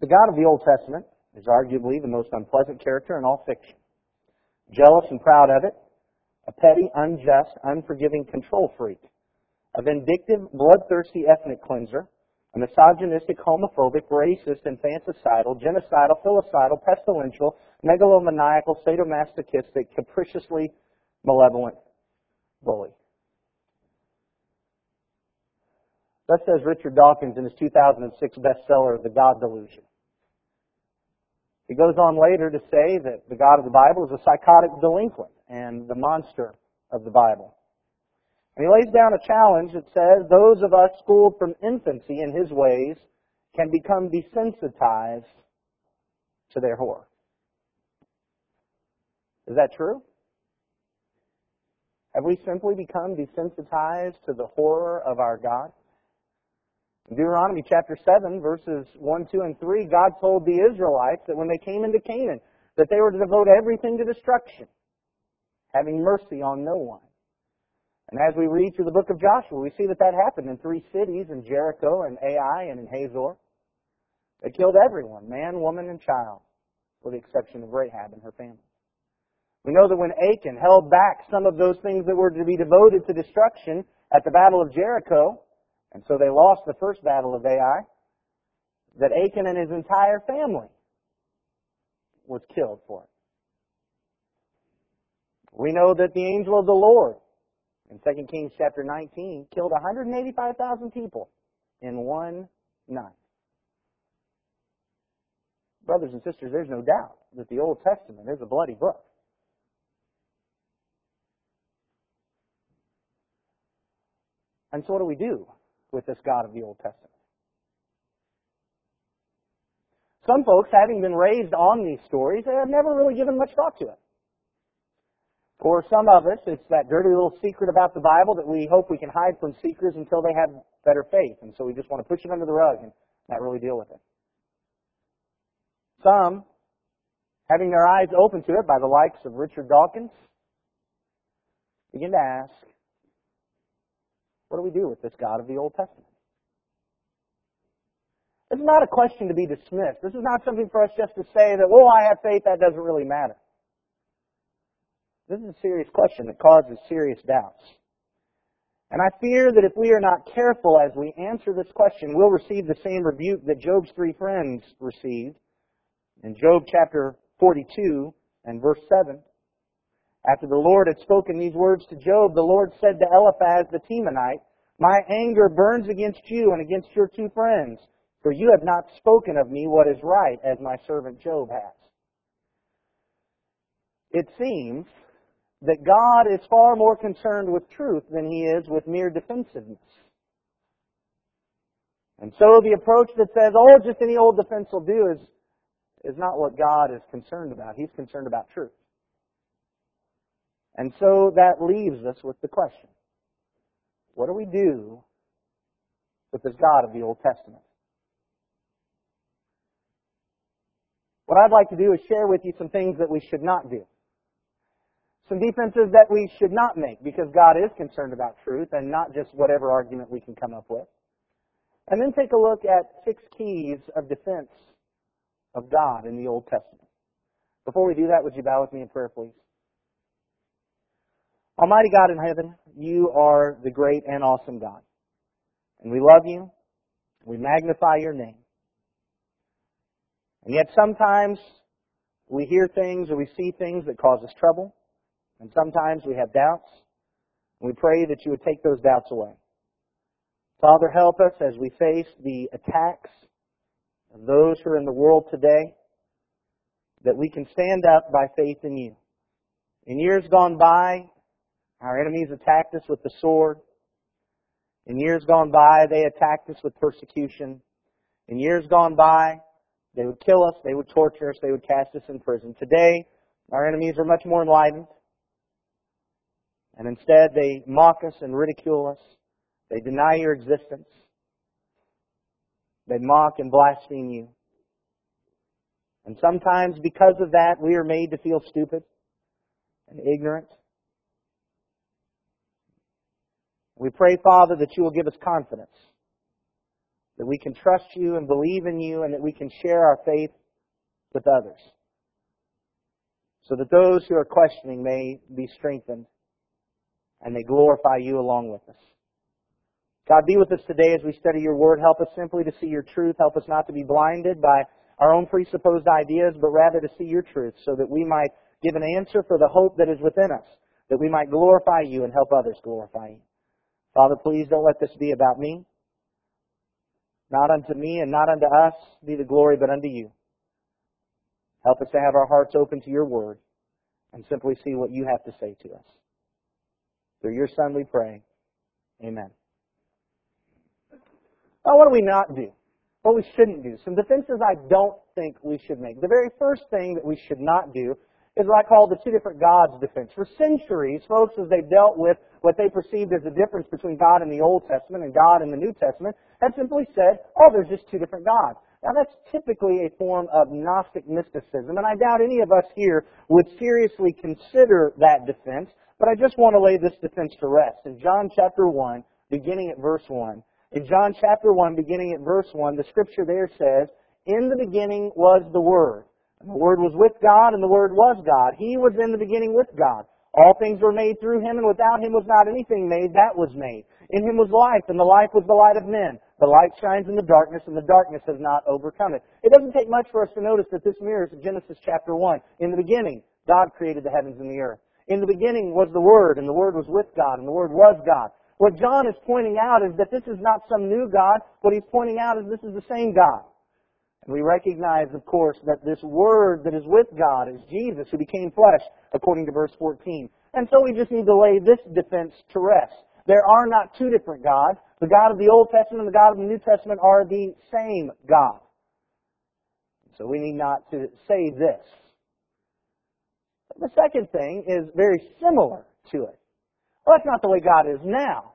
The God of the Old Testament is arguably the most unpleasant character in all fiction. Jealous and proud of it, a petty, unjust, unforgiving control freak, a vindictive, bloodthirsty ethnic cleanser, a misogynistic, homophobic, racist, infanticidal, genocidal, filicidal, pestilential, megalomaniacal, sadomasochistic, capriciously malevolent bully. Thus says Richard Dawkins in his 2006 bestseller, The God Delusion. He goes on later to say that the God of the Bible is a psychotic delinquent and the monster of the Bible. And he lays down a challenge that says those of us schooled from infancy in his ways can become desensitized to their horror. Is that true? Have we simply become desensitized to the horror of our God? Deuteronomy chapter 7, verses 1, 2, and 3, God told the Israelites that when they came into Canaan, that they were to devote everything to destruction, having mercy on no one. And as we read through the book of Joshua, we see that that happened in three cities, in Jericho and Ai and in Hazor. They killed everyone, man, woman, and child, with the exception of Rahab and her family. We know that when Achan held back some of those things that were to be devoted to destruction at the Battle of Jericho, and so they lost the first battle of Ai. That Achan and his entire family was killed for it. We know that the angel of the Lord in 2 Kings chapter 19 killed 185,000 people in one night. Brothers and sisters, there's no doubt that the Old Testament is a bloody book. And so what do we do? With this God of the Old Testament. Some folks, having been raised on these stories, have never really given much thought to it. For some of us, it's that dirty little secret about the Bible that we hope we can hide from seekers until they have better faith. And so we just want to push it under the rug and not really deal with it. Some, having their eyes open to it by the likes of Richard Dawkins, begin to ask, what do we do with this God of the Old Testament? This is not a question to be dismissed. This is not something for us just to say that, oh, I have faith, that doesn't really matter. This is a serious question that causes serious doubts. And I fear that if we are not careful as we answer this question, we'll receive the same rebuke that Job's three friends received in Job chapter 42 and verse 7. After the Lord had spoken these words to Job, the Lord said to Eliphaz the Temanite, My anger burns against you and against your two friends, for you have not spoken of me what is right, as my servant Job has. It seems that God is far more concerned with truth than he is with mere defensiveness. And so the approach that says, oh, just any old defense will do is, is not what God is concerned about. He's concerned about truth. And so that leaves us with the question what do we do with this God of the Old Testament? What I'd like to do is share with you some things that we should not do. Some defenses that we should not make because God is concerned about truth and not just whatever argument we can come up with. And then take a look at six keys of defense of God in the Old Testament. Before we do that, would you bow with me in prayer, please? Almighty God in heaven, you are the great and awesome God. And we love you. We magnify your name. And yet sometimes we hear things or we see things that cause us trouble. And sometimes we have doubts. We pray that you would take those doubts away. Father, help us as we face the attacks of those who are in the world today, that we can stand up by faith in you. In years gone by, our enemies attacked us with the sword. In years gone by, they attacked us with persecution. In years gone by, they would kill us, they would torture us, they would cast us in prison. Today, our enemies are much more enlightened. And instead, they mock us and ridicule us. They deny your existence. They mock and blaspheme you. And sometimes, because of that, we are made to feel stupid and ignorant We pray, Father, that you will give us confidence that we can trust you and believe in you, and that we can share our faith with others. So that those who are questioning may be strengthened and they glorify you along with us. God, be with us today as we study your word. Help us simply to see your truth. Help us not to be blinded by our own presupposed ideas, but rather to see your truth so that we might give an answer for the hope that is within us, that we might glorify you and help others glorify you. Father, please don't let this be about me. Not unto me and not unto us be the glory, but unto you. Help us to have our hearts open to your word and simply see what you have to say to us. Through your Son we pray. Amen. Now, what do we not do? What we shouldn't do? Some defenses I don't think we should make. The very first thing that we should not do is what I call the two different gods defense. For centuries, folks, as they dealt with what they perceived as the difference between God in the Old Testament and God in the New Testament, had simply said, oh, there's just two different gods. Now that's typically a form of Gnostic mysticism, and I doubt any of us here would seriously consider that defense, but I just want to lay this defense to rest. In John chapter 1, beginning at verse 1, in John chapter 1, beginning at verse 1, the scripture there says, In the beginning was the Word. And the Word was with God, and the Word was God. He was in the beginning with God. All things were made through Him, and without Him was not anything made that was made. In Him was life, and the life was the light of men. The light shines in the darkness, and the darkness has not overcome it. It doesn't take much for us to notice that this mirrors Genesis chapter 1. In the beginning, God created the heavens and the earth. In the beginning was the Word, and the Word was with God, and the Word was God. What John is pointing out is that this is not some new God. What he's pointing out is this is the same God. We recognize, of course, that this Word that is with God is Jesus who became flesh, according to verse 14. And so we just need to lay this defense to rest. There are not two different gods. The God of the Old Testament and the God of the New Testament are the same God. So we need not to say this. The second thing is very similar to it. Well, that's not the way God is now.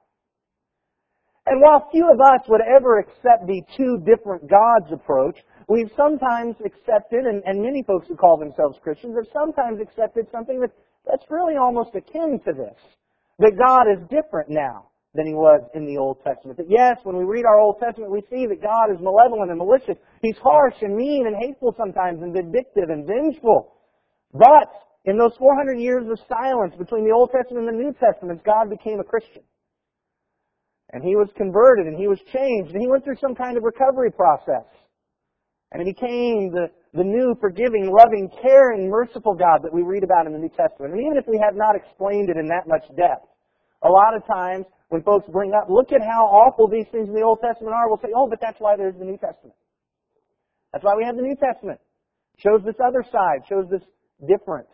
And while few of us would ever accept the two different gods approach, we've sometimes accepted, and, and many folks who call themselves Christians have sometimes accepted something that, that's really almost akin to this. That God is different now than he was in the Old Testament. That yes, when we read our Old Testament, we see that God is malevolent and malicious. He's harsh and mean and hateful sometimes and vindictive and vengeful. But in those 400 years of silence between the Old Testament and the New Testament, God became a Christian. And he was converted and he was changed and he went through some kind of recovery process. And he became the, the new, forgiving, loving, caring, merciful God that we read about in the New Testament. And even if we have not explained it in that much depth, a lot of times when folks bring up, look at how awful these things in the Old Testament are, we'll say, oh, but that's why there's the New Testament. That's why we have the New Testament. Shows this other side, shows this different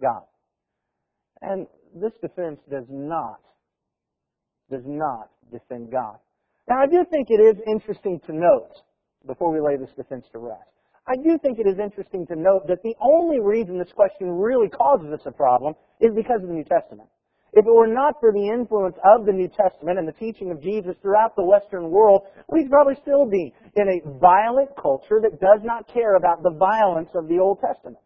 God. And this defense does not, does not defend God. Now, I do think it is interesting to note, before we lay this defense to rest, I do think it is interesting to note that the only reason this question really causes us a problem is because of the New Testament. If it were not for the influence of the New Testament and the teaching of Jesus throughout the Western world, we'd probably still be in a violent culture that does not care about the violence of the Old Testament.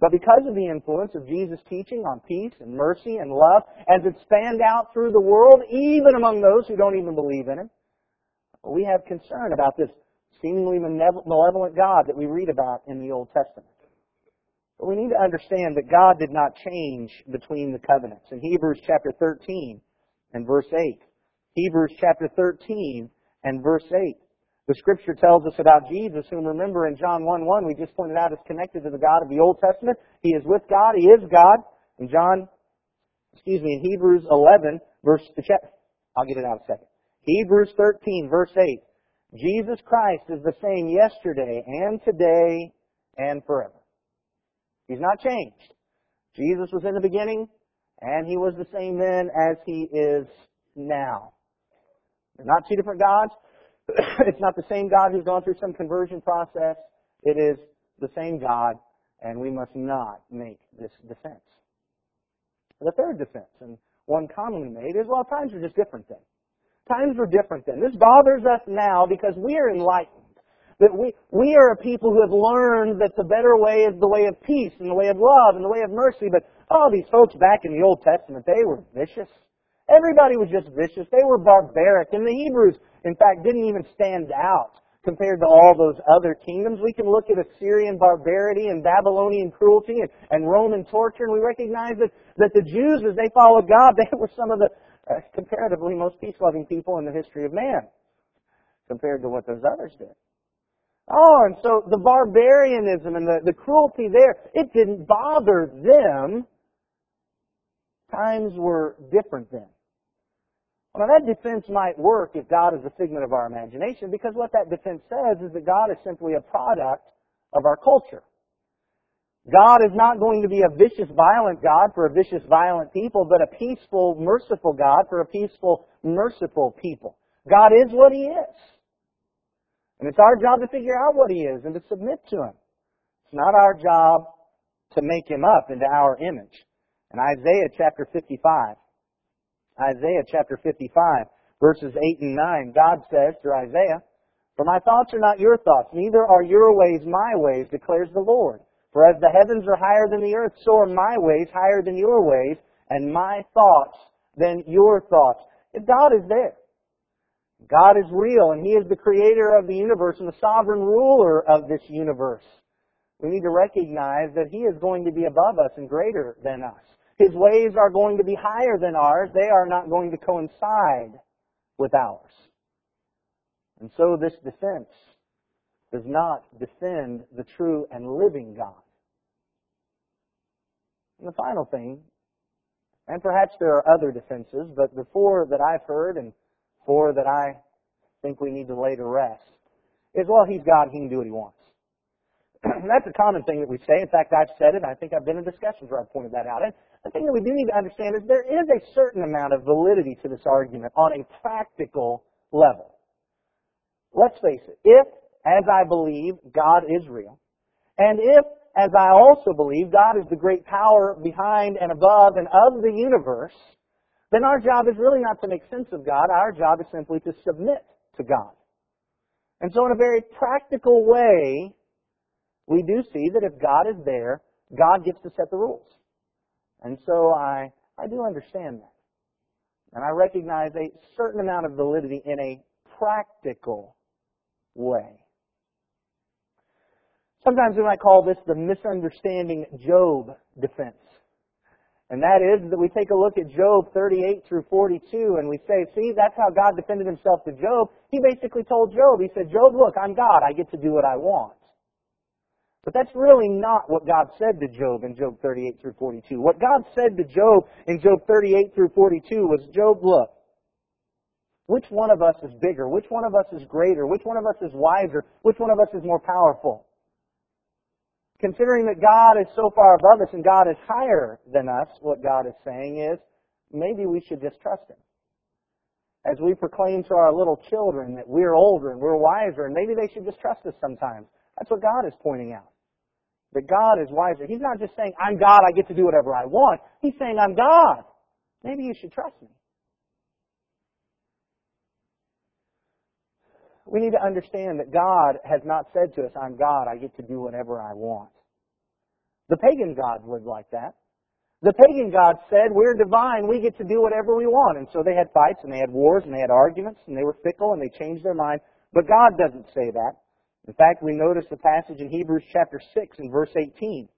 But because of the influence of Jesus' teaching on peace and mercy and love, as it spanned out through the world, even among those who don't even believe in Him, we have concern about this seemingly malevolent God that we read about in the Old Testament. But we need to understand that God did not change between the covenants. In Hebrews chapter 13 and verse 8, Hebrews chapter 13 and verse 8, the scripture tells us about Jesus, whom remember in John 1 1, we just pointed out is connected to the God of the Old Testament. He is with God. He is God. In John, excuse me, in Hebrews 11, verse, I'll get it out a second. Hebrews 13, verse 8. Jesus Christ is the same yesterday and today and forever. He's not changed. Jesus was in the beginning, and he was the same then as he is now. They're not two different gods. it's not the same God who's gone through some conversion process. It is the same God, and we must not make this defense. The third defense, and one commonly made, is well, times are just different then. Times were different then. This bothers us now because we are enlightened. That we, we are a people who have learned that the better way is the way of peace and the way of love and the way of mercy. But, oh, these folks back in the Old Testament, they were vicious. Everybody was just vicious. They were barbaric. And the Hebrews in fact, didn't even stand out compared to all those other kingdoms. We can look at Assyrian barbarity and Babylonian cruelty and, and Roman torture, and we recognize that, that the Jews, as they followed God, they were some of the uh, comparatively most peace-loving people in the history of man compared to what those others did. Oh, and so the barbarianism and the, the cruelty there, it didn't bother them. Times were different then. Well, that defense might work if God is a figment of our imagination, because what that defense says is that God is simply a product of our culture. God is not going to be a vicious, violent God for a vicious, violent people, but a peaceful, merciful God for a peaceful, merciful people. God is what He is. And it's our job to figure out what He is and to submit to Him. It's not our job to make Him up into our image. In Isaiah chapter 55, Isaiah chapter 55, verses 8 and 9, God says through Isaiah, For my thoughts are not your thoughts, neither are your ways my ways, declares the Lord. For as the heavens are higher than the earth, so are my ways higher than your ways, and my thoughts than your thoughts. If God is there, God is real, and He is the creator of the universe and the sovereign ruler of this universe. We need to recognize that He is going to be above us and greater than us. His ways are going to be higher than ours. They are not going to coincide with ours. And so this defense does not defend the true and living God. And the final thing, and perhaps there are other defenses, but the four that I've heard and four that I think we need to lay to rest is, well, he's God, he can do what he wants. That's a common thing that we say. In fact, I've said it, I think I've been in discussions where I've pointed that out. And the thing that we do need to understand is there is a certain amount of validity to this argument on a practical level. Let's face it, if, as I believe, God is real, and if, as I also believe, God is the great power behind and above and of the universe, then our job is really not to make sense of God. Our job is simply to submit to God. And so in a very practical way, we do see that if God is there, God gets to set the rules. And so I, I do understand that. And I recognize a certain amount of validity in a practical way. Sometimes we might call this the misunderstanding Job defense. And that is that we take a look at Job 38 through 42 and we say, see, that's how God defended himself to Job. He basically told Job, he said, Job, look, I'm God. I get to do what I want. But that's really not what God said to Job in Job 38 through 42. What God said to Job in Job 38 through 42 was, Job, look, which one of us is bigger? Which one of us is greater? Which one of us is wiser? Which one of us is more powerful? Considering that God is so far above us and God is higher than us, what God is saying is, maybe we should just trust Him. As we proclaim to our little children that we're older and we're wiser, and maybe they should just trust us sometimes. That's what God is pointing out. That God is wiser. He's not just saying, I'm God, I get to do whatever I want. He's saying, I'm God. Maybe you should trust me. We need to understand that God has not said to us, I'm God, I get to do whatever I want. The pagan gods lived like that. The pagan gods said, we're divine, we get to do whatever we want. And so they had fights and they had wars and they had arguments and they were fickle and they changed their mind. But God doesn't say that. In fact, we notice the passage in Hebrews chapter 6 and verse 18.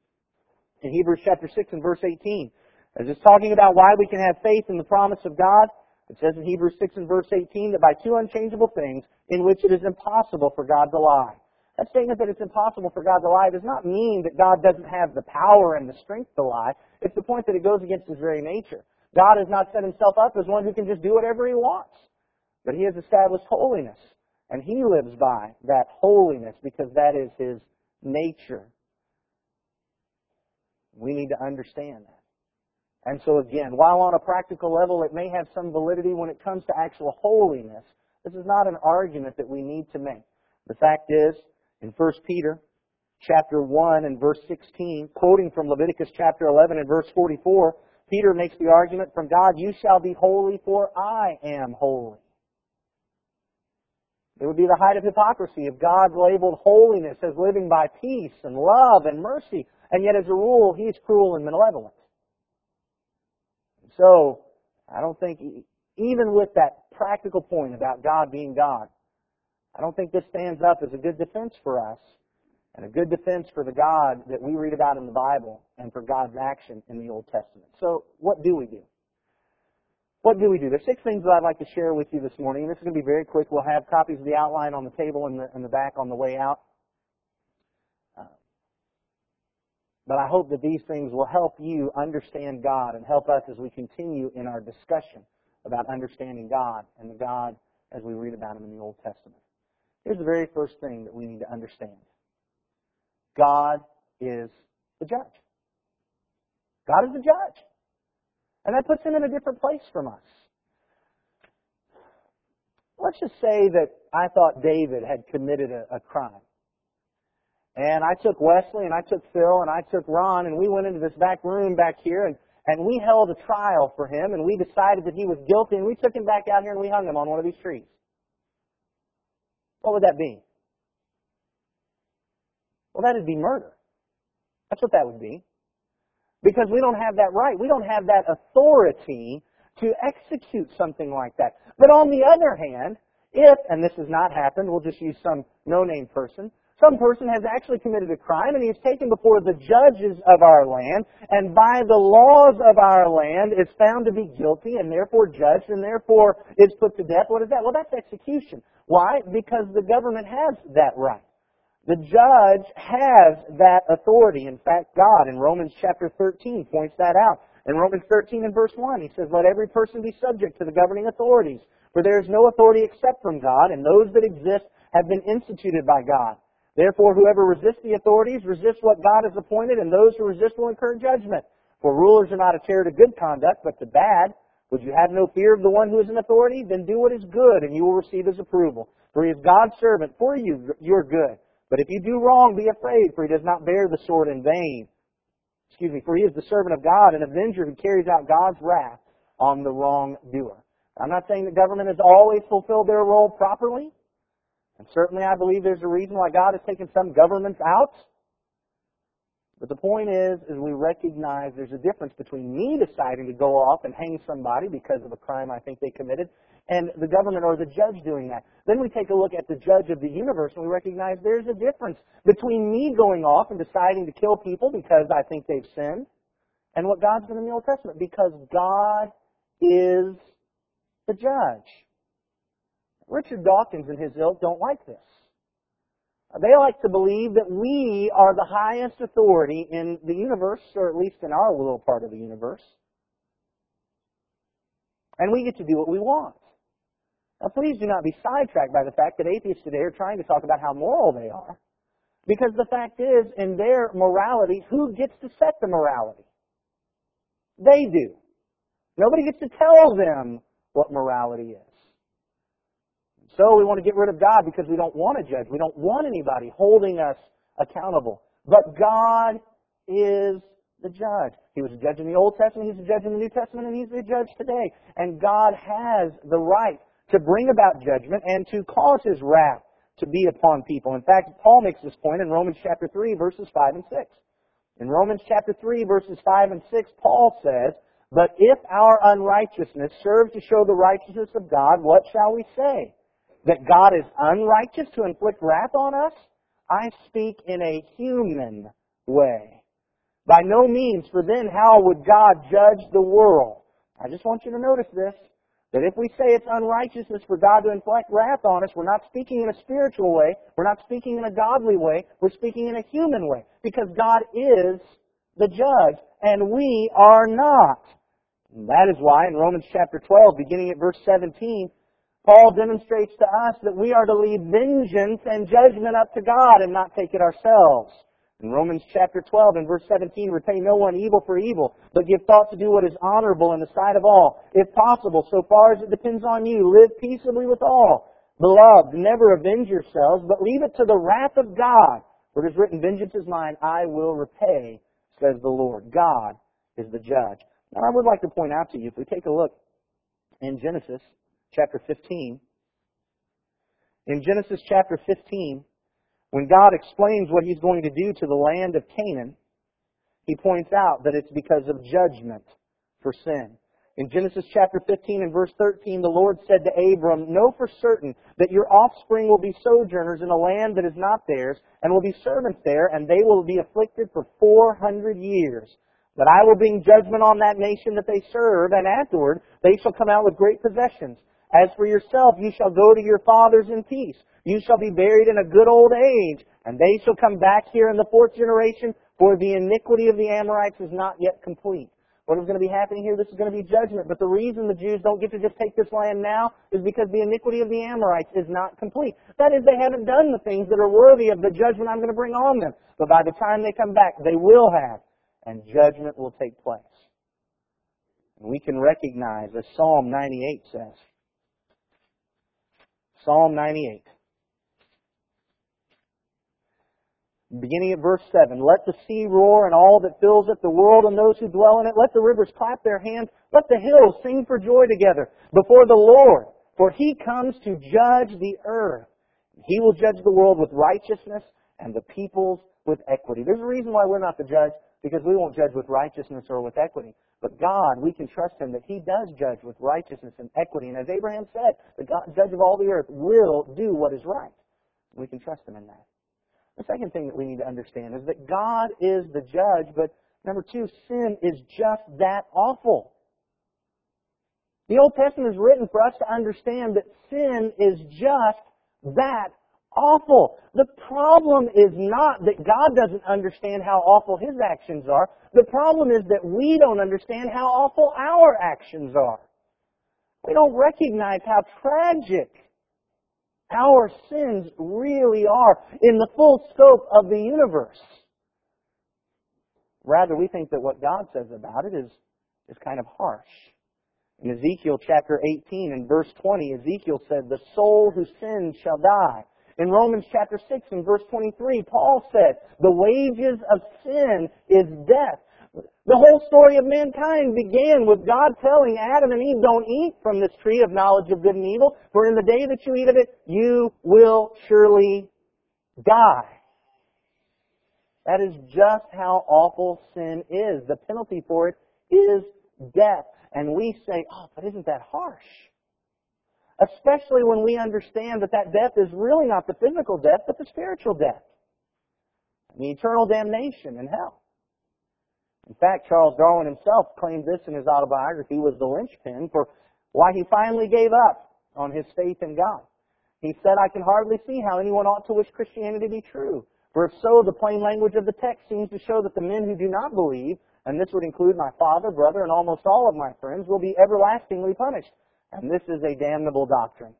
In Hebrews chapter 6 and verse 18, as it's talking about why we can have faith in the promise of God, it says in Hebrews 6 and verse 18 that by two unchangeable things in which it is impossible for God to lie. That statement that it's impossible for God to lie does not mean that God doesn't have the power and the strength to lie. It's the point that it goes against his very nature. God has not set himself up as one who can just do whatever he wants. But he has established holiness. And he lives by that holiness because that is his nature. We need to understand that. And so again, while on a practical level it may have some validity when it comes to actual holiness, this is not an argument that we need to make. The fact is, in 1 Peter chapter 1 and verse 16, quoting from Leviticus chapter 11 and verse 44, Peter makes the argument from God, you shall be holy for I am holy. It would be the height of hypocrisy if God labeled holiness as living by peace and love and mercy, and yet as a rule, He's cruel and malevolent. So, I don't think even with that practical point about God being God, I don't think this stands up as a good defense for us and a good defense for the God that we read about in the Bible and for God's action in the Old Testament. So, what do we do? What do we do? There's six things that I'd like to share with you this morning, and this is going to be very quick. We'll have copies of the outline on the table in the, in the back on the way out. Uh, but I hope that these things will help you understand God and help us as we continue in our discussion about understanding God and the God as we read about Him in the Old Testament. Here's the very first thing that we need to understand God is the judge. God is the judge. And that puts him in a different place from us. Let's just say that I thought David had committed a, a crime. And I took Wesley and I took Phil and I took Ron and we went into this back room back here and, and we held a trial for him and we decided that he was guilty and we took him back out here and we hung him on one of these trees. What would that be? Well, that'd be murder. That's what that would be. Because we don't have that right. We don't have that authority to execute something like that. But on the other hand, if, and this has not happened, we'll just use some no-name person, some person has actually committed a crime and he's taken before the judges of our land and by the laws of our land is found to be guilty and therefore judged and therefore is put to death. What is that? Well, that's execution. Why? Because the government has that right. The judge has that authority. In fact, God in Romans chapter 13 points that out. In Romans 13 and verse 1, he says, Let every person be subject to the governing authorities, for there is no authority except from God, and those that exist have been instituted by God. Therefore, whoever resists the authorities resists what God has appointed, and those who resist will incur judgment. For rulers are not a terror to good conduct, but to bad. Would you have no fear of the one who is in authority? Then do what is good, and you will receive his approval. For he is God's servant for you, your good. But if you do wrong, be afraid, for he does not bear the sword in vain. Excuse me, for he is the servant of God, an avenger who carries out God's wrath on the wrongdoer. I'm not saying that government has always fulfilled their role properly. And certainly I believe there's a reason why God has taken some governments out. But the point is, is we recognize there's a difference between me deciding to go off and hang somebody because of a crime I think they committed and the government or the judge doing that. Then we take a look at the judge of the universe and we recognize there's a difference between me going off and deciding to kill people because I think they've sinned and what God's done in the Old Testament because God is the judge. Richard Dawkins and his ilk don't like this. They like to believe that we are the highest authority in the universe, or at least in our little part of the universe. And we get to do what we want. Now, please do not be sidetracked by the fact that atheists today are trying to talk about how moral they are. Because the fact is, in their morality, who gets to set the morality? They do. Nobody gets to tell them what morality is. So we want to get rid of God because we don't want to judge. We don't want anybody holding us accountable. But God is the judge. He was a judge in the Old Testament, he's a judge in the New Testament, and he's the judge today. And God has the right to bring about judgment and to cause his wrath to be upon people. In fact, Paul makes this point in Romans chapter 3, verses 5 and 6. In Romans chapter 3, verses 5 and 6, Paul says, But if our unrighteousness serves to show the righteousness of God, what shall we say? That God is unrighteous to inflict wrath on us? I speak in a human way. By no means, for then how would God judge the world? I just want you to notice this. That if we say it's unrighteousness for God to inflict wrath on us, we're not speaking in a spiritual way, we're not speaking in a godly way, we're speaking in a human way. Because God is the judge, and we are not. And that is why in Romans chapter 12, beginning at verse 17, Paul demonstrates to us that we are to leave vengeance and judgment up to God and not take it ourselves. In Romans chapter 12 and verse 17, repay no one evil for evil, but give thought to do what is honorable in the sight of all. If possible, so far as it depends on you, live peaceably with all. Beloved, never avenge yourselves, but leave it to the wrath of God. For it is written, Vengeance is mine, I will repay, says the Lord. God is the judge. Now I would like to point out to you, if we take a look in Genesis chapter 15, in Genesis chapter 15, when God explains what He's going to do to the land of Canaan, He points out that it's because of judgment for sin. In Genesis chapter 15 and verse 13, the Lord said to Abram, Know for certain that your offspring will be sojourners in a land that is not theirs, and will be servants there, and they will be afflicted for 400 years. But I will bring judgment on that nation that they serve, and afterward they shall come out with great possessions. As for yourself, you shall go to your fathers in peace. You shall be buried in a good old age, and they shall come back here in the fourth generation, for the iniquity of the Amorites is not yet complete. What is going to be happening here? This is going to be judgment. But the reason the Jews don't get to just take this land now is because the iniquity of the Amorites is not complete. That is, they haven't done the things that are worthy of the judgment I'm going to bring on them. But by the time they come back, they will have, and judgment will take place. And we can recognize, as Psalm 98 says, Psalm 98. Beginning at verse 7, let the sea roar and all that fills it, the world and those who dwell in it. Let the rivers clap their hands. Let the hills sing for joy together before the Lord. For he comes to judge the earth. He will judge the world with righteousness and the peoples with equity. There's a reason why we're not the judge, because we won't judge with righteousness or with equity. But God, we can trust Him that He does judge with righteousness and equity. And as Abraham said, the God, judge of all the earth will do what is right. We can trust Him in that. The second thing that we need to understand is that God is the judge, but number two, sin is just that awful. The Old Testament is written for us to understand that sin is just that awful. The problem is not that God doesn't understand how awful His actions are. The problem is that we don't understand how awful our actions are. We don't recognize how tragic our sins really are in the full scope of the universe. Rather, we think that what God says about it is, is kind of harsh. In Ezekiel chapter 18 and verse 20, Ezekiel said, The soul who sins shall die. In Romans chapter 6 and verse 23, Paul said, The wages of sin is death. The whole story of mankind began with God telling Adam and Eve, don't eat from this tree of knowledge of good and evil, for in the day that you eat of it, you will surely die. That is just how awful sin is. The penalty for it is death. And we say, oh, but isn't that harsh? Especially when we understand that that death is really not the physical death, but the spiritual death. The eternal damnation in hell. In fact, Charles Darwin himself claimed this in his autobiography was the linchpin for why he finally gave up on his faith in God. He said, I can hardly see how anyone ought to wish Christianity to be true. For if so, the plain language of the text seems to show that the men who do not believe, and this would include my father, brother, and almost all of my friends, will be everlastingly punished. And this is a damnable doctrine.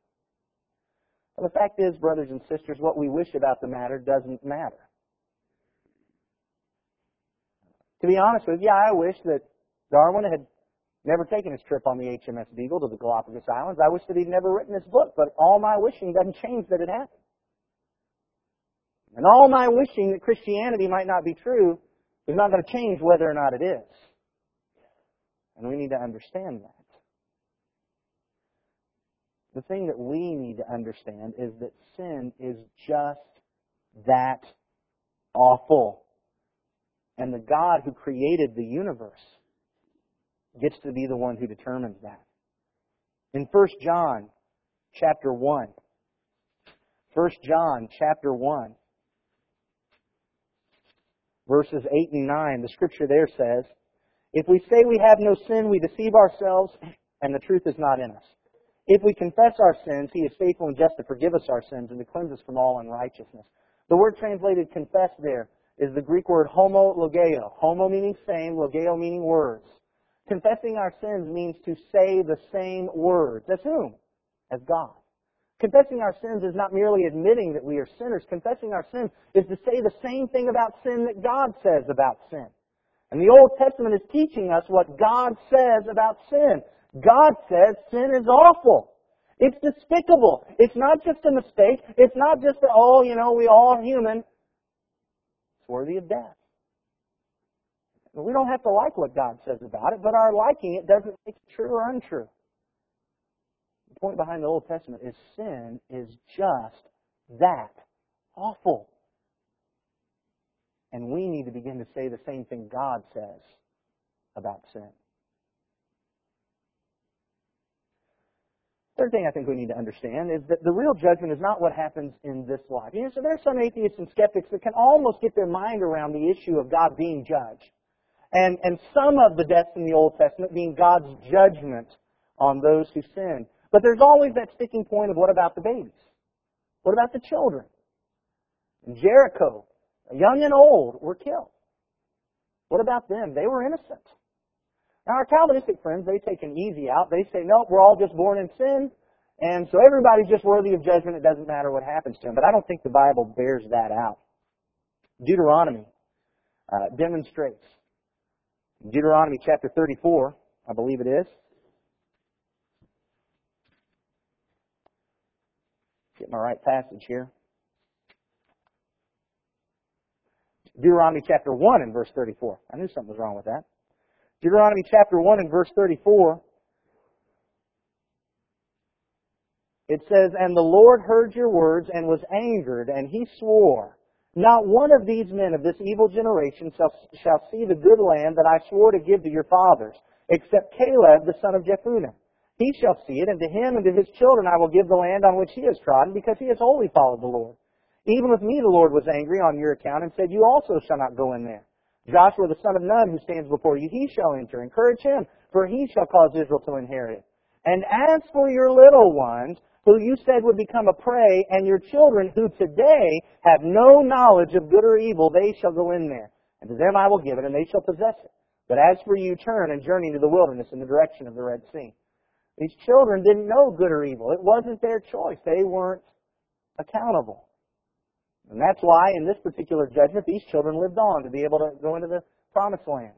But the fact is, brothers and sisters, what we wish about the matter doesn't matter. To be honest with you, I wish that Darwin had never taken his trip on the HMS Beagle to the Galapagos Islands. I wish that he'd never written this book, but all my wishing doesn't change that it happened. And all my wishing that Christianity might not be true is not going to change whether or not it is. And we need to understand that. The thing that we need to understand is that sin is just that awful. And the God who created the universe gets to be the one who determines that. In 1 John chapter 1, 1 John chapter 1, verses 8 and 9, the scripture there says, If we say we have no sin, we deceive ourselves, and the truth is not in us. If we confess our sins, He is faithful and just to forgive us our sins and to cleanse us from all unrighteousness. The word translated confess there is the Greek word homologeo. Homo meaning same, logeo meaning words. Confessing our sins means to say the same words. As whom? As God. Confessing our sins is not merely admitting that we are sinners. Confessing our sins is to say the same thing about sin that God says about sin. And the Old Testament is teaching us what God says about sin. God says sin is awful. It's despicable. It's not just a mistake. It's not just that, oh, you know, we all are human It's worthy of death. We don't have to like what God says about it, but our liking it doesn't make it true or untrue. The point behind the Old Testament is sin is just that awful. And we need to begin to say the same thing God says about sin. Third thing I think we need to understand is that the real judgment is not what happens in this life. You know, so there are some atheists and skeptics that can almost get their mind around the issue of God being judge. And, and some of the deaths in the Old Testament being God's judgment on those who sin. But there's always that sticking point of what about the babies? What about the children? In Jericho, young and old were killed. What about them? They were innocent. Now our Calvinistic friends, they take an easy out. They say, nope, we're all just born in sin, and so everybody's just worthy of judgment. It doesn't matter what happens to them. But I don't think the Bible bears that out. Deuteronomy uh, demonstrates. Deuteronomy chapter 34, I believe it is. Get my right passage here. Deuteronomy chapter 1 and verse 34. I knew something was wrong with that. Deuteronomy chapter 1 and verse 34. It says, And the Lord heard your words and was angered, and he swore, Not one of these men of this evil generation shall, shall see the good land that I swore to give to your fathers, except Caleb the son of Jephunneh. He shall see it, and to him and to his children I will give the land on which he has trodden, because he has wholly followed the Lord. Even with me the Lord was angry on your account, and said, You also shall not go in there. Joshua the son of Nun who stands before you, he shall enter. Encourage him, for he shall cause Israel to inherit it. And as for your little ones, who you said would become a prey, and your children who today have no knowledge of good or evil, they shall go in there. And to them I will give it, and they shall possess it. But as for you, turn and journey to the wilderness in the direction of the Red Sea. These children didn't know good or evil. It wasn't their choice. They weren't accountable. And that's why in this particular judgment, these children lived on to be able to go into the promised land.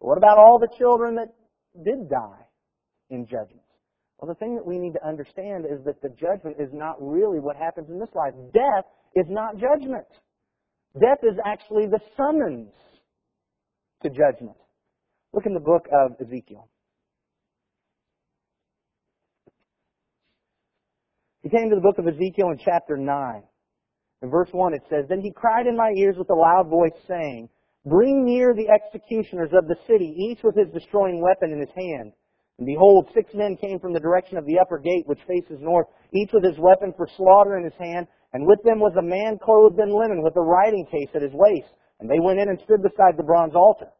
But what about all the children that did die in judgment? Well, the thing that we need to understand is that the judgment is not really what happens in this life. Death is not judgment. Death is actually the summons to judgment. Look in the book of Ezekiel. He came to the book of Ezekiel in chapter 9. In verse 1 it says, Then he cried in my ears with a loud voice, saying, Bring near the executioners of the city, each with his destroying weapon in his hand. And behold, six men came from the direction of the upper gate, which faces north, each with his weapon for slaughter in his hand, and with them was a man clothed in linen, with a writing case at his waist. And they went in and stood beside the bronze altar.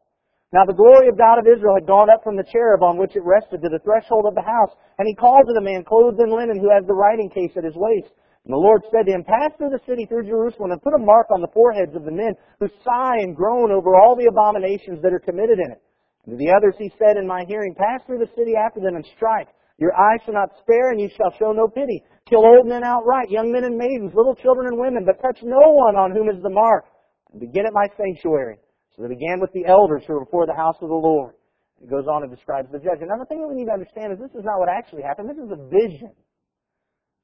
Now the glory of God of Israel had gone up from the cherub on which it rested to the threshold of the house, and he called to the man clothed in linen who has the writing case at his waist. And the Lord said to him, Pass through the city through Jerusalem and put a mark on the foreheads of the men who sigh and groan over all the abominations that are committed in it. And to the others he said in my hearing, Pass through the city after them and strike. Your eye shall not spare, and you shall show no pity. Kill old men outright, young men and maidens, little children and women, but touch no one on whom is the mark. And begin at my sanctuary. So they began with the elders who were before the house of the Lord. It goes on and describes the judge. Another thing that we need to understand is this is not what actually happened. This is a vision.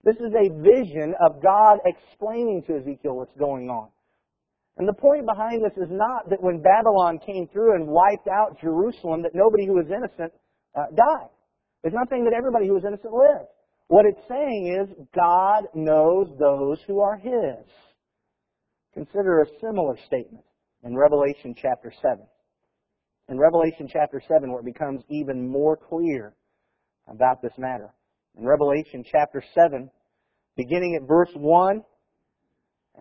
This is a vision of God explaining to Ezekiel what's going on. And the point behind this is not that when Babylon came through and wiped out Jerusalem, that nobody who was innocent uh, died. It's not saying that everybody who was innocent lived. What it's saying is God knows those who are His. Consider a similar statement in Revelation chapter 7. In Revelation chapter 7, where it becomes even more clear about this matter in Revelation chapter 7, beginning at verse 1.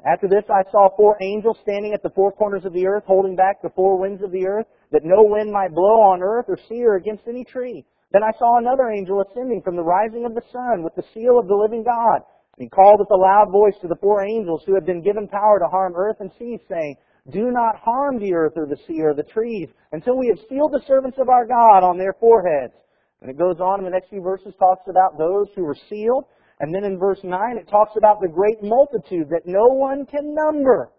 After this I saw four angels standing at the four corners of the earth, holding back the four winds of the earth, that no wind might blow on earth or sea or against any tree. Then I saw another angel ascending from the rising of the sun with the seal of the living God. He called with a loud voice to the four angels who had been given power to harm earth and sea, saying, Do not harm the earth or the sea or the trees until we have sealed the servants of our God on their foreheads. And it goes on in the next few verses, talks about those who were sealed. And then in verse 9, it talks about the great multitude that no one can number.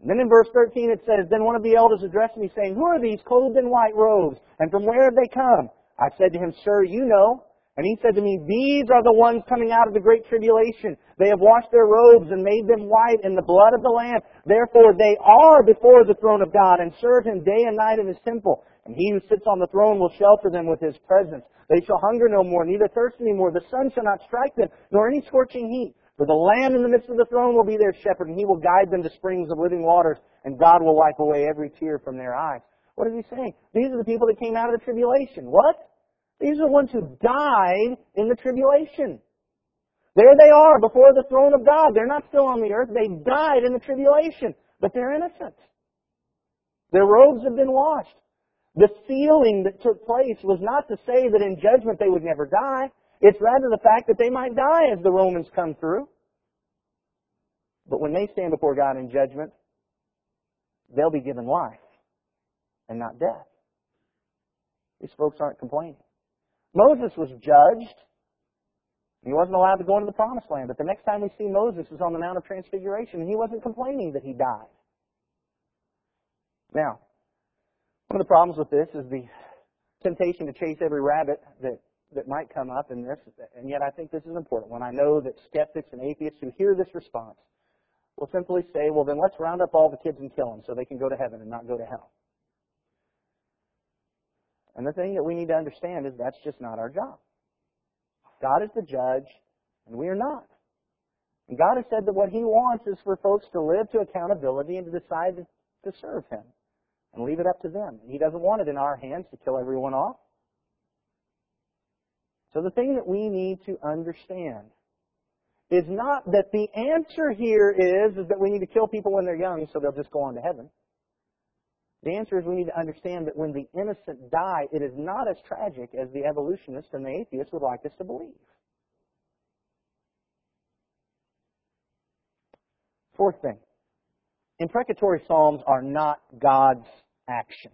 And then in verse 13 it says, Then one of the elders addressed me saying, Who are these clothed in white robes? And from where have they come? I said to him, Sir, you know. And he said to me, These are the ones coming out of the great tribulation. They have washed their robes and made them white in the blood of the Lamb. Therefore they are before the throne of God and serve him day and night in his temple. And he who sits on the throne will shelter them with his presence. They shall hunger no more, neither thirst any more. The sun shall not strike them, nor any scorching heat. For the Lamb in the midst of the throne will be their shepherd, and he will guide them to springs of living waters, and God will wipe away every tear from their eyes. What is he saying? These are the people that came out of the tribulation. What? These are the ones who died in the tribulation. There they are before the throne of God. They're not still on the earth. They died in the tribulation, but they're innocent. Their robes have been washed. The sealing that took place was not to say that in judgment they would never die. It's rather the fact that they might die as the Romans come through. But when they stand before God in judgment, they'll be given life and not death. These folks aren't complaining. Moses was judged. He wasn't allowed to go into the promised land. But the next time we see Moses is on the Mount of Transfiguration, and he wasn't complaining that he died. Now, one of the problems with this is the temptation to chase every rabbit that, that might come up in this, and yet I think this is important. When I know that skeptics and atheists who hear this response will simply say, well, then let's round up all the kids and kill them so they can go to heaven and not go to hell. And the thing that we need to understand is that's just not our job. God is the judge, and we are not. And God has said that what He wants is for folks to live to accountability and to decide to serve Him and leave it up to them. He doesn't want it in our hands to kill everyone off. So the thing that we need to understand is not that the answer here is, is that we need to kill people when they're young so they'll just go on to heaven. The answer is we need to understand that when the innocent die, it is not as tragic as the evolutionists and the atheists would like us to believe. Fourth thing. Imprecatory psalms are not God's action.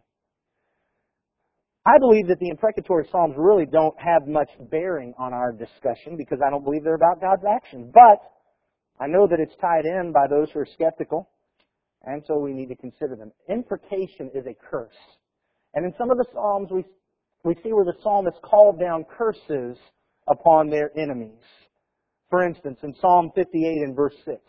I believe that the imprecatory psalms really don't have much bearing on our discussion because I don't believe they're about God's action. But I know that it's tied in by those who are skeptical, and so we need to consider them. Imprecation is a curse. And in some of the psalms we we see where the psalmist called down curses upon their enemies. For instance, in Psalm 58 and verse 6,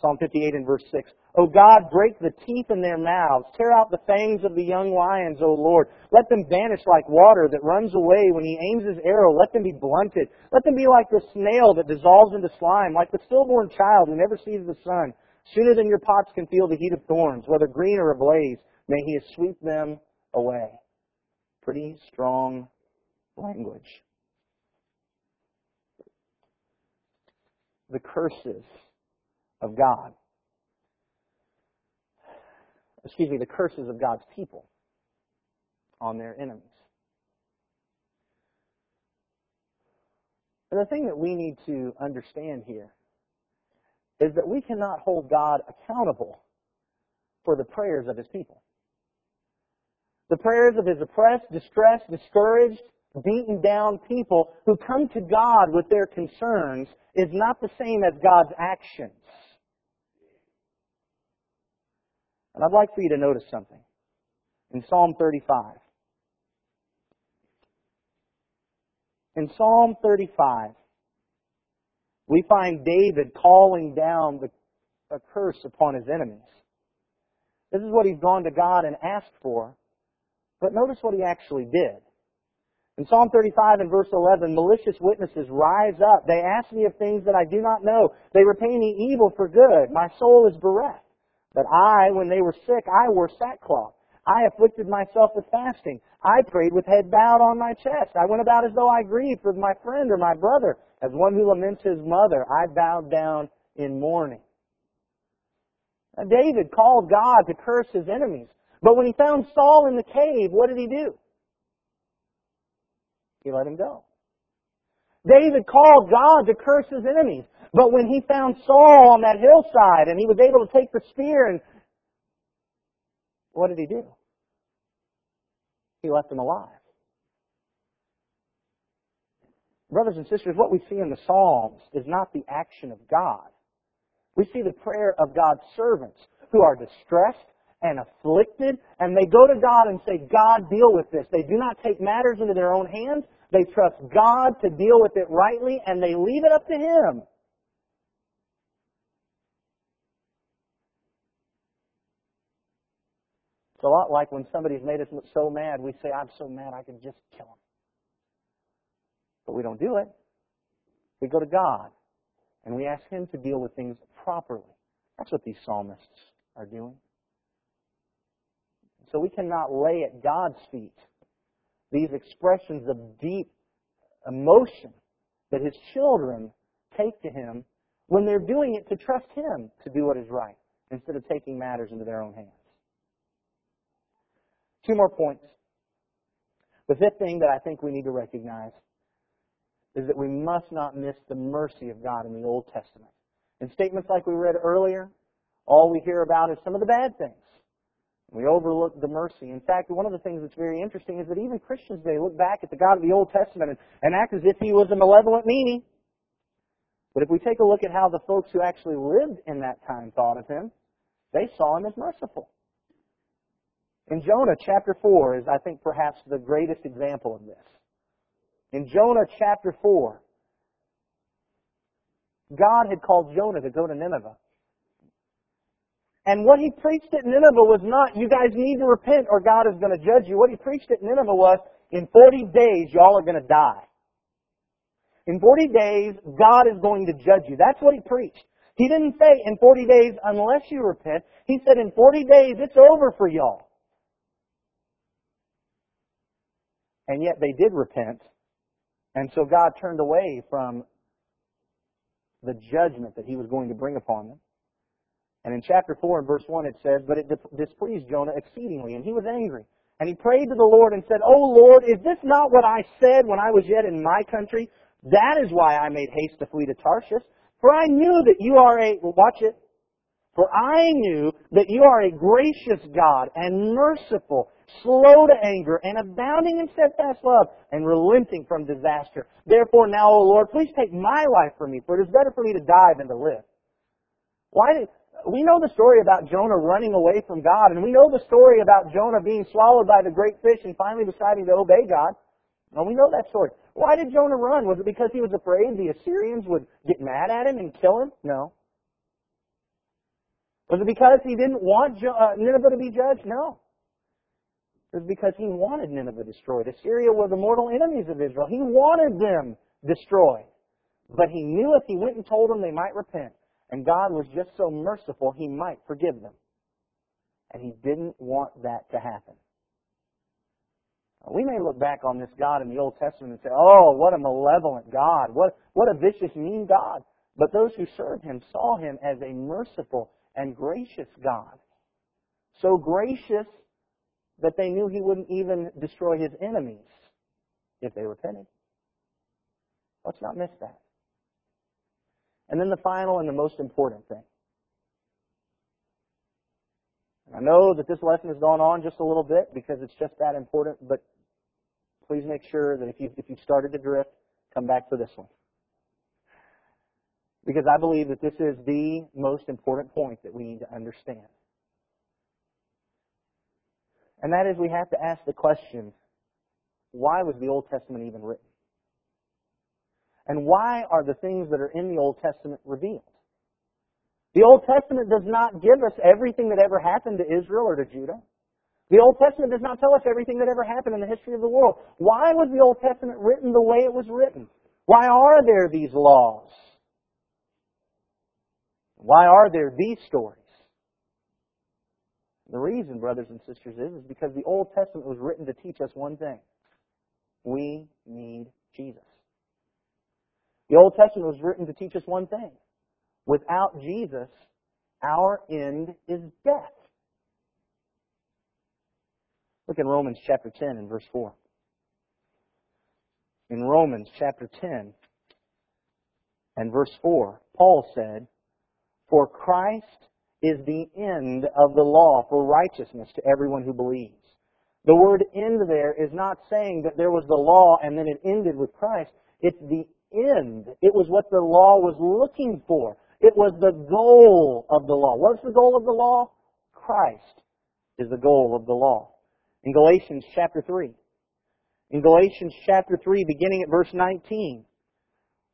Psalm 58 and verse 6. O God, break the teeth in their mouths. Tear out the fangs of the young lions, O Lord. Let them vanish like water that runs away when he aims his arrow. Let them be blunted. Let them be like the snail that dissolves into slime, like the stillborn child who never sees the sun. Sooner than your pots can feel the heat of thorns, whether green or ablaze, may he sweep them away. Pretty strong language. The curses of God. Excuse me, the curses of God's people on their enemies. And the thing that we need to understand here is that we cannot hold God accountable for the prayers of His people. The prayers of His oppressed, distressed, discouraged, beaten down people who come to God with their concerns is not the same as God's actions. And I'd like for you to notice something. In Psalm 35. In Psalm 35, we find David calling down the, a curse upon his enemies. This is what he's gone to God and asked for. But notice what he actually did. In Psalm 35 and verse 11, malicious witnesses rise up. They ask me of things that I do not know. They repay me evil for good. My soul is bereft. But I, when they were sick, I wore sackcloth. I afflicted myself with fasting. I prayed with head bowed on my chest. I went about as though I grieved for my friend or my brother. As one who laments his mother, I bowed down in mourning. Now, David called God to curse his enemies. But when he found Saul in the cave, what did he do? He let him go. David called God to curse his enemies. But when he found Saul on that hillside and he was able to take the spear and what did he do? He left him alive. Brothers and sisters, what we see in the Psalms is not the action of God. We see the prayer of God's servants who are distressed and afflicted, and they go to God and say, God, deal with this. They do not take matters into their own hands. They trust God to deal with it rightly, and they leave it up to Him. It's a lot like when somebody's made us so mad, we say, I'm so mad I can just kill him. But we don't do it. We go to God and we ask Him to deal with things properly. That's what these psalmists are doing. So we cannot lay at God's feet these expressions of deep emotion that his children take to him when they're doing it to trust him to do what is right instead of taking matters into their own hands. Two more points. The fifth thing that I think we need to recognize is that we must not miss the mercy of God in the Old Testament. In statements like we read earlier, all we hear about is some of the bad things. We overlook the mercy. In fact, one of the things that's very interesting is that even Christians today look back at the God of the Old Testament and, and act as if he was a malevolent meanie. But if we take a look at how the folks who actually lived in that time thought of him, they saw him as merciful. In Jonah chapter 4 is, I think, perhaps the greatest example of this. In Jonah chapter 4, God had called Jonah to go to Nineveh. And what he preached at Nineveh was not, you guys need to repent or God is going to judge you. What he preached at Nineveh was, in 40 days, y'all are going to die. In 40 days, God is going to judge you. That's what he preached. He didn't say in 40 days, unless you repent. He said in 40 days, it's over for y'all. And yet they did repent. And so God turned away from the judgment that he was going to bring upon them. And in chapter 4 and verse 1 it says, But it displeased Jonah exceedingly, and he was angry. And he prayed to the Lord and said, O Lord, is this not what I said when I was yet in my country? That is why I made haste to flee to Tarshish. For I knew that you are a, well, watch it. For I knew that you are a gracious God and merciful, slow to anger, and abounding in steadfast love, and relenting from disaster. Therefore now, O Lord, please take my life from me, for it is better for me to die than to live. Why did, we know the story about Jonah running away from God, and we know the story about Jonah being swallowed by the great fish and finally deciding to obey God. And we know that story. Why did Jonah run? Was it because he was afraid the Assyrians would get mad at him and kill him? No. Was it because he didn't want uh, Nineveh to be judged? No. Was because he wanted Nineveh destroyed. Assyria were the mortal enemies of Israel. He wanted them destroyed. But he knew if he went and told them they might repent, and God was just so merciful, He might forgive them. And He didn't want that to happen. We may look back on this God in the Old Testament and say, oh, what a malevolent God. What, what a vicious, mean God. But those who served Him saw Him as a merciful and gracious God. So gracious that they knew He wouldn't even destroy His enemies if they repented. Let's not miss that. And then the final and the most important thing. I know that this lesson has gone on just a little bit because it's just that important, but please make sure that if you if you've started to drift, come back for this one. Because I believe that this is the most important point that we need to understand. And that is we have to ask the question, why was the Old Testament even written? And why are the things that are in the Old Testament revealed? The Old Testament does not give us everything that ever happened to Israel or to Judah. The Old Testament does not tell us everything that ever happened in the history of the world. Why was the Old Testament written the way it was written? Why are there these laws? Why are there these stories? The reason, brothers and sisters, is, is because the Old Testament was written to teach us one thing. We need Jesus. The Old Testament was written to teach us one thing. Without Jesus, our end is death. Look in Romans chapter 10 and verse 4. In Romans chapter 10 and verse 4, Paul said, For Christ is the end of the law for righteousness to everyone who believes. The word end there is not saying that there was the law and then it ended with Christ. It's the end. It was what the law was looking for. It was the goal of the law. What's the goal of the law? Christ is the goal of the law. In Galatians chapter 3. In Galatians chapter 3, beginning at verse 19.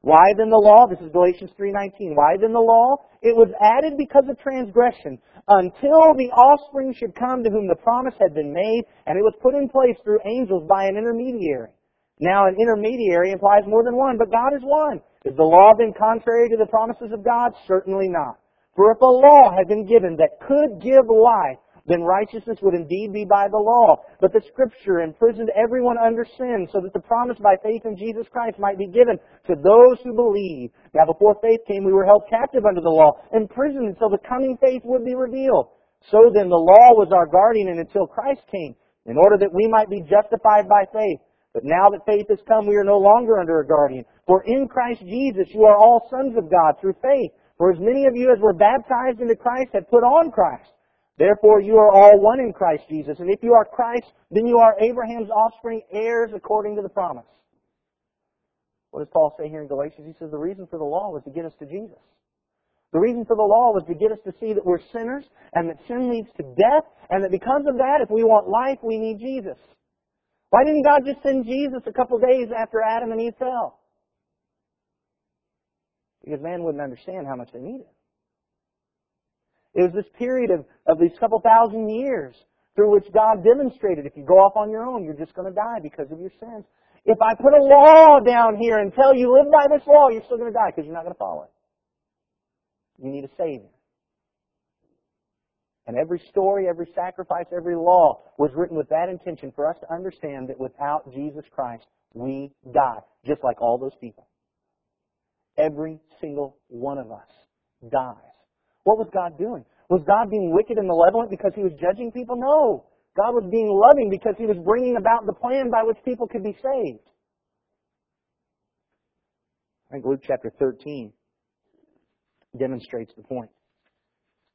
Why then the law? This is Galatians 3:19. Why then the law? It was added because of transgression, until the offspring should come to whom the promise had been made, and it was put in place through angels by an intermediary. Now, an intermediary implies more than one, but God is one. Is the law then contrary to the promises of God? Certainly not. For if a law had been given that could give life, then righteousness would indeed be by the law. But the Scripture imprisoned everyone under sin, so that the promise by faith in Jesus Christ might be given to those who believe. Now before faith came, we were held captive under the law, imprisoned until the coming faith would be revealed. So then the law was our guardian and until Christ came, in order that we might be justified by faith. But now that faith has come, we are no longer under a guardian. For in Christ Jesus you are all sons of God through faith. For as many of you as were baptized into Christ have put on Christ. Therefore you are all one in Christ Jesus. And if you are Christ, then you are Abraham's offspring, heirs according to the promise. What does Paul say here in Galatians? He says the reason for the law was to get us to Jesus. The reason for the law was to get us to see that we're sinners and that sin leads to death and that because of that, if we want life, we need Jesus. Why didn't God just send Jesus a couple days after Adam and Eve fell? Because man wouldn't understand how much they needed. It was this period of, of these couple thousand years through which God demonstrated if you go off on your own, you're just going to die because of your sins. If I put a law down here and tell you live by this law, you're still going to die because you're not going to follow it. You need a Savior. And every story, every sacrifice, every law was written with that intention for us to understand that without Jesus Christ, we die, just like all those people. Every single one of us dies. What was God doing? Was God being wicked and malevolent because he was judging people? No. God was being loving because he was bringing about the plan by which people could be saved. I think Luke chapter 13 demonstrates the point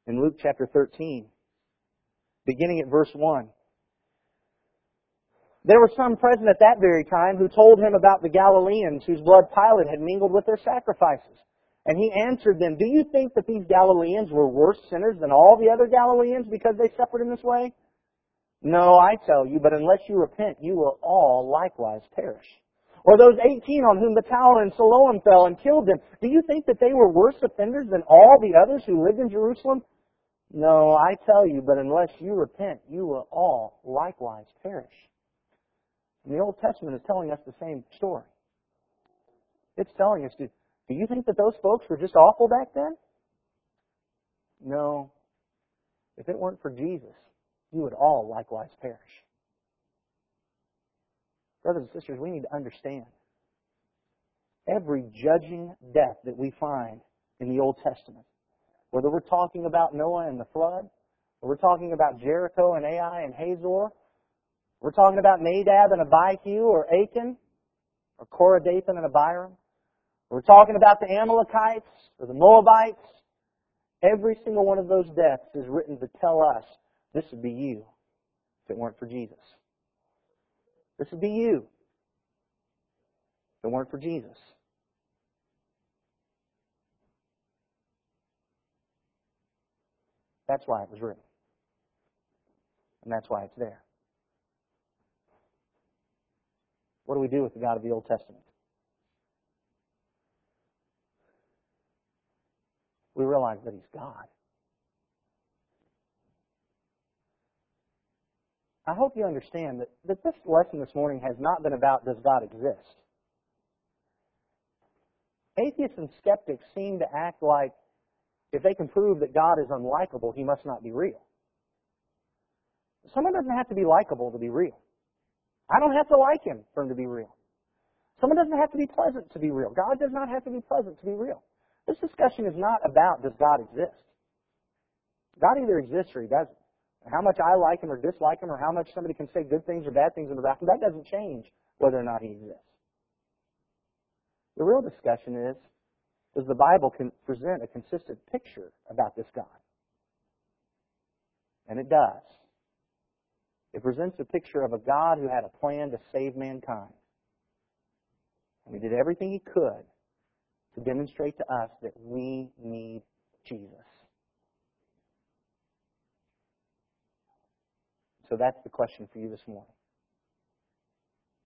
in Luke chapter 13, beginning at verse 1. There were some present at that very time who told him about the Galileans whose blood Pilate had mingled with their sacrifices. And he answered them, Do you think that these Galileans were worse sinners than all the other Galileans because they suffered in this way? No, I tell you, but unless you repent, you will all likewise perish. Or those 18 on whom the tower in Siloam fell and killed them, do you think that they were worse offenders than all the others who lived in Jerusalem? No, I tell you, but unless you repent, you will all likewise perish. And the Old Testament is telling us the same story. It's telling us, do, do you think that those folks were just awful back then? No. If it weren't for Jesus, you would all likewise perish. Brothers and sisters, we need to understand every judging death that we find in the Old Testament whether we're talking about Noah and the flood, or we're talking about Jericho and Ai and Hazor, we're talking about Nadab and Abihu or Achan, or Korah, Dathan and Abiram, we're talking about the Amalekites or the Moabites. Every single one of those deaths is written to tell us this would be you if it weren't for Jesus. This would be you if it weren't for Jesus. That's why it was written. And that's why it's there. What do we do with the God of the Old Testament? We realize that He's God. I hope you understand that, that this lesson this morning has not been about does God exist. Atheists and skeptics seem to act like if they can prove that God is unlikable, he must not be real. Someone doesn't have to be likable to be real. I don't have to like him for him to be real. Someone doesn't have to be pleasant to be real. God does not have to be pleasant to be real. This discussion is not about does God exist. God either exists or he doesn't. How much I like him or dislike him or how much somebody can say good things or bad things about him, that doesn't change whether or not he exists. The real discussion is does the Bible present a consistent picture about this God? And it does. It presents a picture of a God who had a plan to save mankind. And he did everything he could to demonstrate to us that we need Jesus. So that's the question for you this morning.